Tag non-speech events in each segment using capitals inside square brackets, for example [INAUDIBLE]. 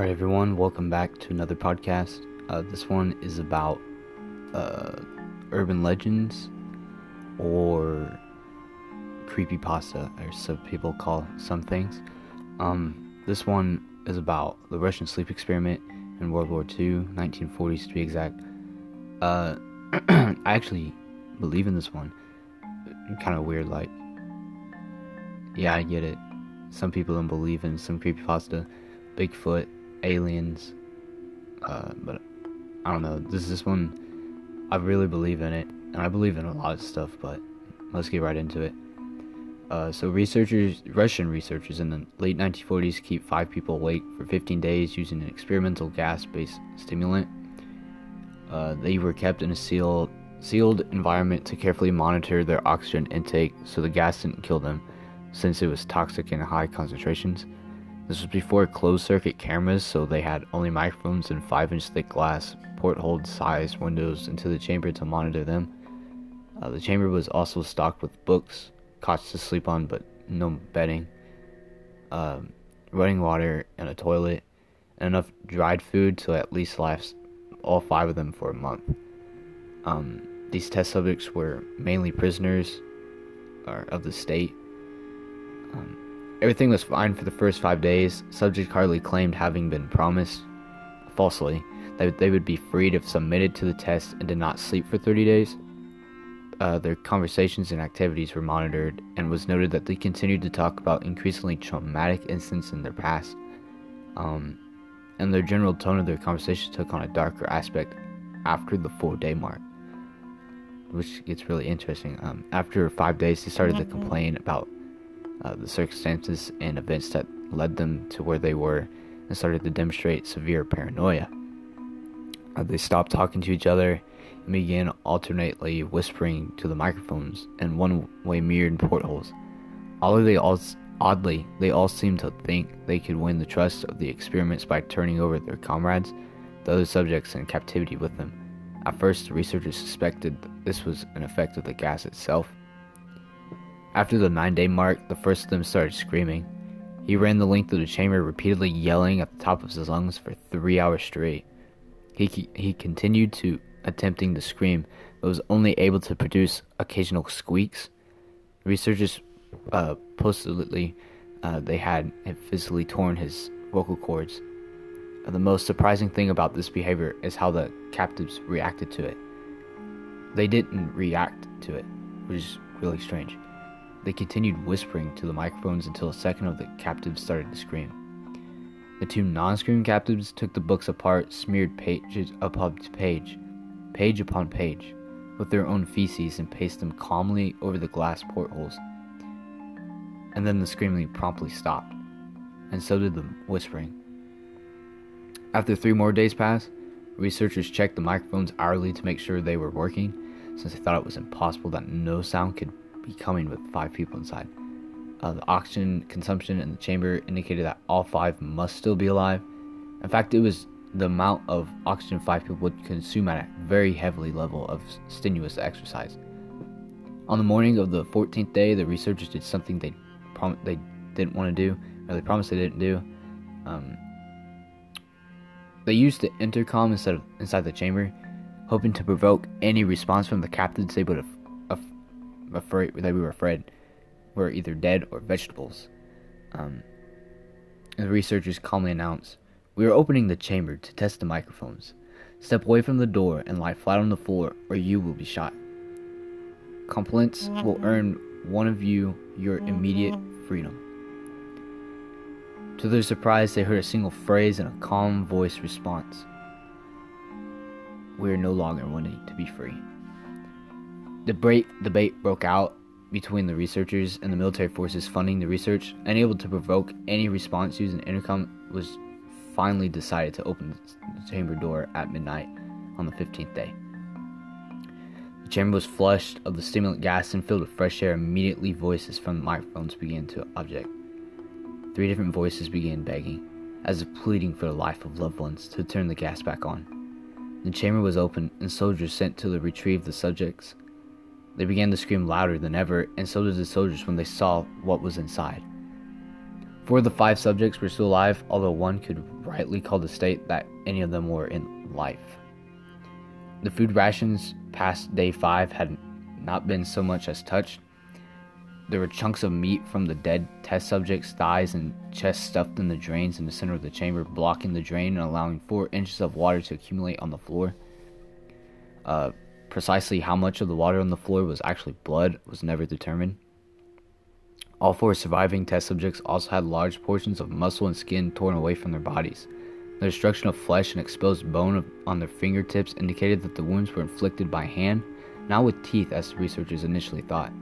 All right, everyone, welcome back to another podcast. Uh, this one is about uh, urban legends or creepy pasta, or some people call some things. Um, this one is about the Russian sleep experiment in World War II, 1940s to be exact. Uh, [CLEARS THROAT] I actually believe in this one. Kind of weird, like, yeah, I get it. Some people don't believe in some creepy pasta, Bigfoot, aliens, uh, but I don't know. This is this one, I really believe in it, and I believe in a lot of stuff. But let's get right into it. Uh, so researchers, Russian researchers in the late 1940s keep five people awake for 15 days using an experimental gas-based stimulant. Uh, they were kept in a sealed, sealed environment to carefully monitor their oxygen intake so the gas didn't kill them, since it was toxic in high concentrations. This was before closed circuit cameras, so they had only microphones and 5 inch thick glass porthole sized windows into the chamber to monitor them. Uh, the chamber was also stocked with books, cots to sleep on, but no bedding, um, running water, and a toilet, and enough dried food to at least last all five of them for a month. Um, these test subjects were mainly prisoners or of the state. Um, everything was fine for the first five days. Subject hardly claimed having been promised, falsely, that they would be freed if submitted to the test and did not sleep for 30 days uh, their conversations and activities were monitored, and was noted that they continued to talk about increasingly traumatic incidents in their past. Um, and their general tone of their conversation took on a darker aspect after the four day mark, which gets really interesting. Um, after five days, they started to complain about uh, the circumstances and events that led them to where they were and started to demonstrate severe paranoia. Uh, they stopped talking to each other and began alternately whispering to the microphones and one-way mirrored portholes. Although they all oddly, they all seemed to think they could win the trust of the experiments by turning over their comrades, the other subjects in captivity with them. At first, the researchers suspected this was an effect of the gas itself. After the nine day mark, the first of them started screaming. He ran the length of the chamber, repeatedly yelling at the top of his lungs for three hours straight. He, he continued to attempting to scream, but was only able to produce occasional squeaks. Researchers uh, uh, they had physically torn his vocal cords. The most surprising thing about this behavior is how the captives reacted to it. They didn't react to it, which is really strange. They continued whispering to the microphones until a second of the captives started to scream. The two non screaming captives took the books apart, smeared pages upon page, page upon page, with their own feces and paste them calmly over the glass portholes. And then the screaming promptly stopped, and so did the whispering. After three more days passed, researchers checked the microphones hourly to make sure they were working, since they thought it was impossible that no sound could be coming with five people inside. Uh, the oxygen consumption in the chamber indicated that all five must still be alive. In fact, it was the amount of oxygen five people would consume at a very heavily level of strenuous exercise. On the morning of the 14th day, the researchers did something they prom- they didn't want to do, or they promised they didn't do. Um, they used the intercom instead of inside the chamber, hoping to provoke any response from the captains they would have af- that we were afraid were either dead or vegetables. Um, the researchers calmly announced, we are opening the chamber to test the microphones. Step away from the door and lie flat on the floor, or you will be shot. Complaints will mm-hmm. earn one of you your immediate mm-hmm. freedom. To their surprise, they heard a single phrase and a calm voice response We are no longer wanting to be free. The debate, broke out between the researchers and the military forces funding the research, unable to provoke any response using intercom was finally decided to open the chamber door at midnight on the 15th day. The chamber was flushed of the stimulant gas and filled with fresh air. Immediately, voices from the microphones began to object. Three different voices began begging, as if pleading for the life of loved ones, to turn the gas back on. The chamber was opened, and soldiers sent to retrieve the subjects. They began to scream louder than ever, and so did the soldiers when they saw what was inside. Four of the five subjects were still alive, although one could rightly call the state that any of them were in life. The food rations past day five had not been so much as touched. There were chunks of meat from the dead test subjects' thighs and chest stuffed in the drains in the center of the chamber, blocking the drain and allowing four inches of water to accumulate on the floor. Uh, precisely how much of the water on the floor was actually blood was never determined. All four surviving test subjects also had large portions of muscle and skin torn away from their bodies. The destruction of flesh and exposed bone on their fingertips indicated that the wounds were inflicted by hand, not with teeth as researchers initially thought.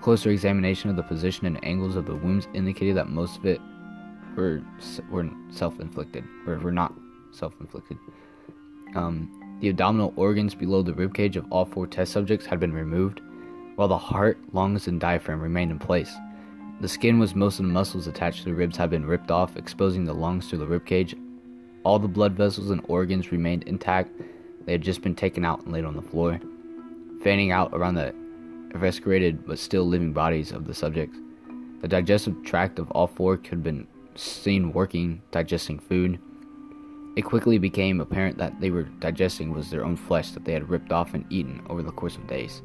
Closer examination of the position and angles of the wounds indicated that most of it were were self-inflicted, or were not self-inflicted. Um, the abdominal organs below the ribcage of all four test subjects had been removed, while the heart, lungs, and diaphragm remained in place. The skin with most of the muscles attached to the ribs had been ripped off, exposing the lungs to the ribcage. All the blood vessels and organs remained intact. They had just been taken out and laid on the floor, fanning out around the eviscerated but still living bodies of the subjects. The digestive tract of all four could have been seen working, digesting food. It quickly became apparent that they were digesting was their own flesh that they had ripped off and eaten over the course of days.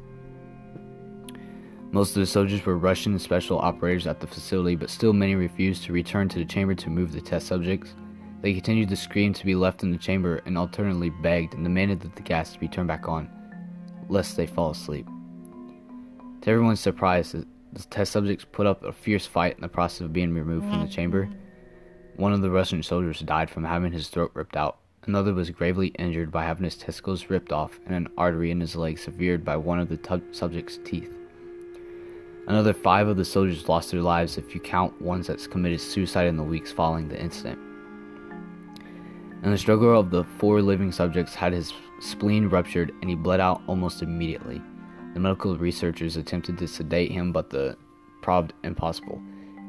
Most of the soldiers were Russian special operators at the facility, but still many refused to return to the chamber to move the test subjects. They continued to scream to be left in the chamber and alternately begged and demanded that the gas be turned back on, lest they fall asleep. To everyone's surprise, the test subjects put up a fierce fight in the process of being removed from the mm. chamber. One of the Russian soldiers died from having his throat ripped out. Another was gravely injured by having his testicles ripped off and an artery in his leg severed by one of the t- subject's teeth. Another five of the soldiers lost their lives if you count ones that committed suicide in the weeks following the incident. And the struggle of the four living subjects had his spleen ruptured and he bled out almost immediately. The medical researchers attempted to sedate him, but the proved impossible.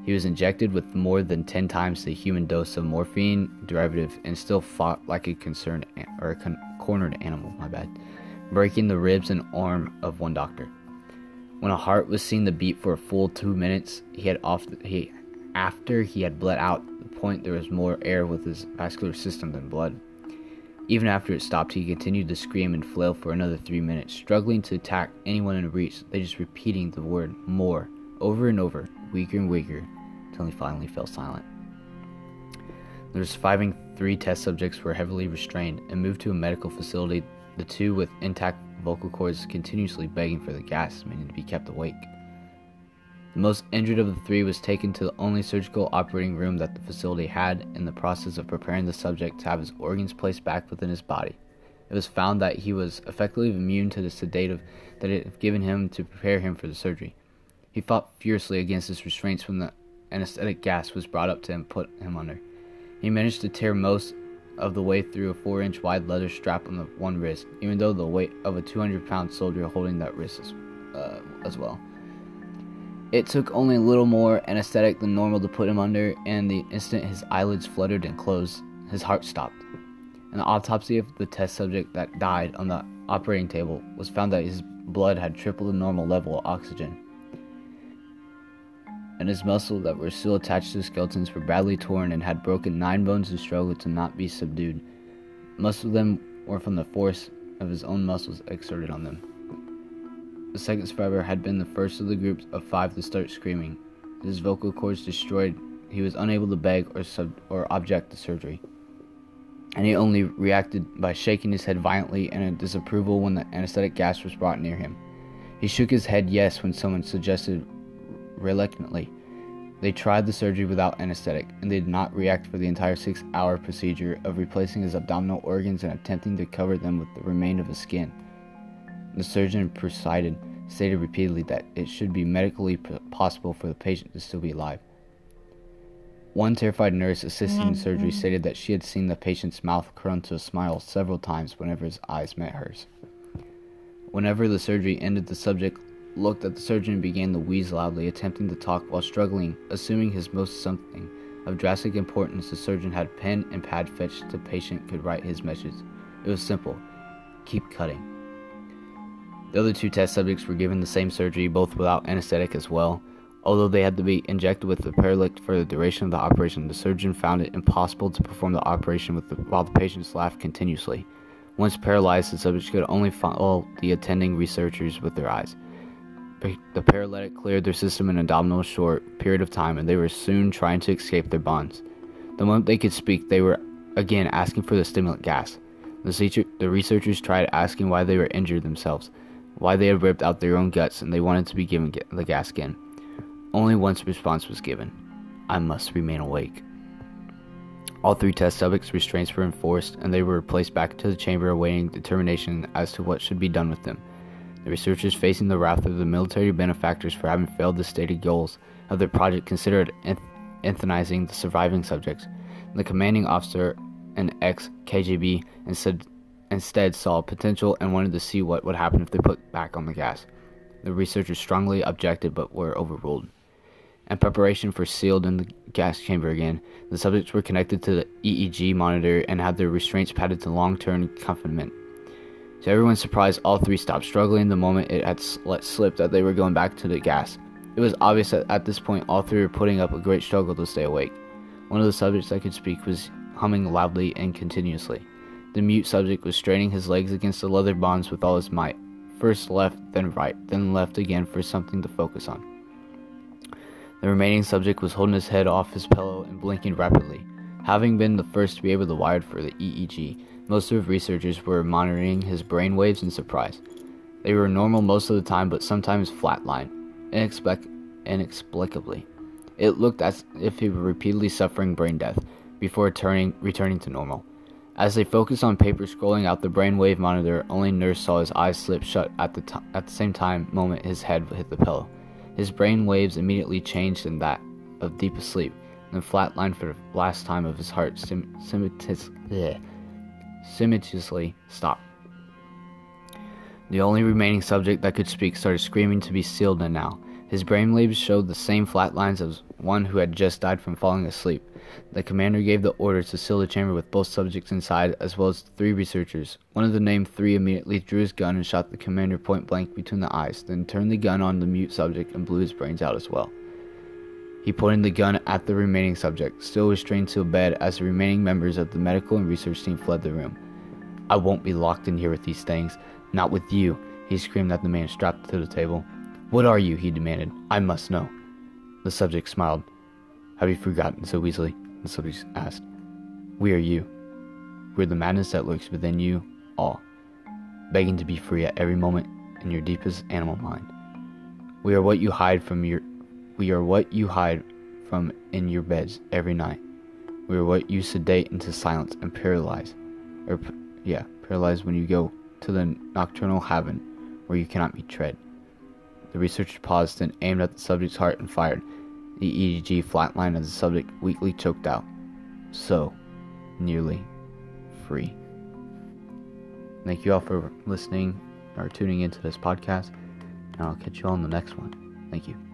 He was injected with more than 10 times the human dose of morphine derivative and still fought like a concerned or a con- cornered animal, my bad, breaking the ribs and arm of one doctor. When a heart was seen to beat for a full two minutes, he had off he after he had bled out the point there was more air with his vascular system than blood. Even after it stopped, he continued to scream and flail for another three minutes, struggling to attack anyone in reach. They just repeating the word more over and over, weaker and weaker, until he finally fell silent. The surviving three test subjects were heavily restrained and moved to a medical facility. The two with intact vocal cords continuously begging for the gas, meaning to be kept awake. The most injured of the three was taken to the only surgical operating room that the facility had in the process of preparing the subject to have his organs placed back within his body. It was found that he was effectively immune to the sedative that it had given him to prepare him for the surgery. He fought fiercely against his restraints when the anesthetic gas was brought up to him put him under. He managed to tear most of the way through a 4 inch wide leather strap on the one wrist, even though the weight of a 200 pound soldier holding that wrist as, uh, as well. It took only a little more anesthetic than normal to put him under, and the instant his eyelids fluttered and closed, his heart stopped. An autopsy of the test subject that died on the operating table was found that his blood had triple the normal level of oxygen and his muscles that were still attached to the skeletons were badly torn and had broken nine bones in struggle to not be subdued. Most of them were from the force of his own muscles exerted on them. The second survivor had been the first of the group of five to start screaming. His vocal cords destroyed, he was unable to beg or, sub- or object to surgery. And he only reacted by shaking his head violently in disapproval when the anesthetic gas was brought near him. He shook his head yes when someone suggested reluctantly. They tried the surgery without anesthetic, and they did not react for the entire six hour procedure of replacing his abdominal organs and attempting to cover them with the remain of his skin. The surgeon presided stated repeatedly that it should be medically possible for the patient to still be alive. One terrified nurse assisting the surgery mm-hmm. stated that she had seen the patient's mouth curl into a smile several times whenever his eyes met hers. Whenever the surgery ended, the subject looked at the surgeon and began to wheeze loudly, attempting to talk while struggling, assuming his most something of drastic importance. The surgeon had pen and pad fetched the patient could write his message. It was simple keep cutting. The other two test subjects were given the same surgery, both without anesthetic as well. Although they had to be injected with the paralytic for the duration of the operation, the surgeon found it impossible to perform the operation the, while the patients laughed continuously. Once paralyzed, the subjects could only follow the attending researchers with their eyes. The paralytic cleared their system in a domino short period of time, and they were soon trying to escape their bonds. The moment they could speak, they were again asking for the stimulant gas. The, the researchers tried asking why they were injured themselves, why they had ripped out their own guts, and they wanted to be given the gas again. Only one response was given I must remain awake. All three test subjects' restraints were enforced, and they were placed back into the chamber awaiting determination as to what should be done with them. The researchers facing the wrath of the military benefactors for having failed the stated goals of their project considered euthanizing the surviving subjects. The commanding officer, an ex KGB, instead, instead saw potential and wanted to see what would happen if they put back on the gas. The researchers strongly objected but were overruled In preparation for sealed in the gas chamber again. The subjects were connected to the EEG monitor and had their restraints padded to long-term confinement. To everyone's surprise, all three stopped struggling the moment it had let slip that they were going back to the gas. It was obvious that at this point all three were putting up a great struggle to stay awake. One of the subjects that could speak was humming loudly and continuously. The mute subject was straining his legs against the leather bonds with all his might. First left, then right, then left again for something to focus on. The remaining subject was holding his head off his pillow and blinking rapidly. Having been the first to be able to wire for the EEG, most of researchers were monitoring his brain waves in surprise. They were normal most of the time, but sometimes flatline, inexplic- inexplicably. It looked as if he were repeatedly suffering brain death before turning, returning to normal. As they focused on paper scrolling out the brainwave monitor, only Nurse saw his eyes slip shut at the, t- at the same time moment his head hit the pillow. His brain waves immediately changed in that of deepest sleep, and flatlined for the last time of his heart sim- simultaneously stopped. The only remaining subject that could speak started screaming to be sealed in now. His brain waves showed the same flat lines as one who had just died from falling asleep. The commander gave the order to seal the chamber with both subjects inside, as well as three researchers. One of the named three immediately drew his gun and shot the commander point blank between the eyes, then turned the gun on the mute subject and blew his brains out as well. He pointed the gun at the remaining subject, still restrained to a bed as the remaining members of the medical and research team fled the room. I won't be locked in here with these things. Not with you, he screamed at the man strapped to the table. What are you? he demanded. I must know. The subject smiled. Have you forgotten so easily? The subject asked. We are you. We're the madness that lurks within you all, begging to be free at every moment in your deepest animal mind. We are what you hide from your we are what you hide from in your beds every night. We are what you sedate into silence and paralyze. Or yeah, paralyze when you go to the nocturnal haven where you cannot be tread. The researcher paused and aimed at the subject's heart and fired. The EEG flatlined as the subject weakly choked out. So, nearly free. Thank you all for listening or tuning into this podcast, and I'll catch you all in the next one. Thank you.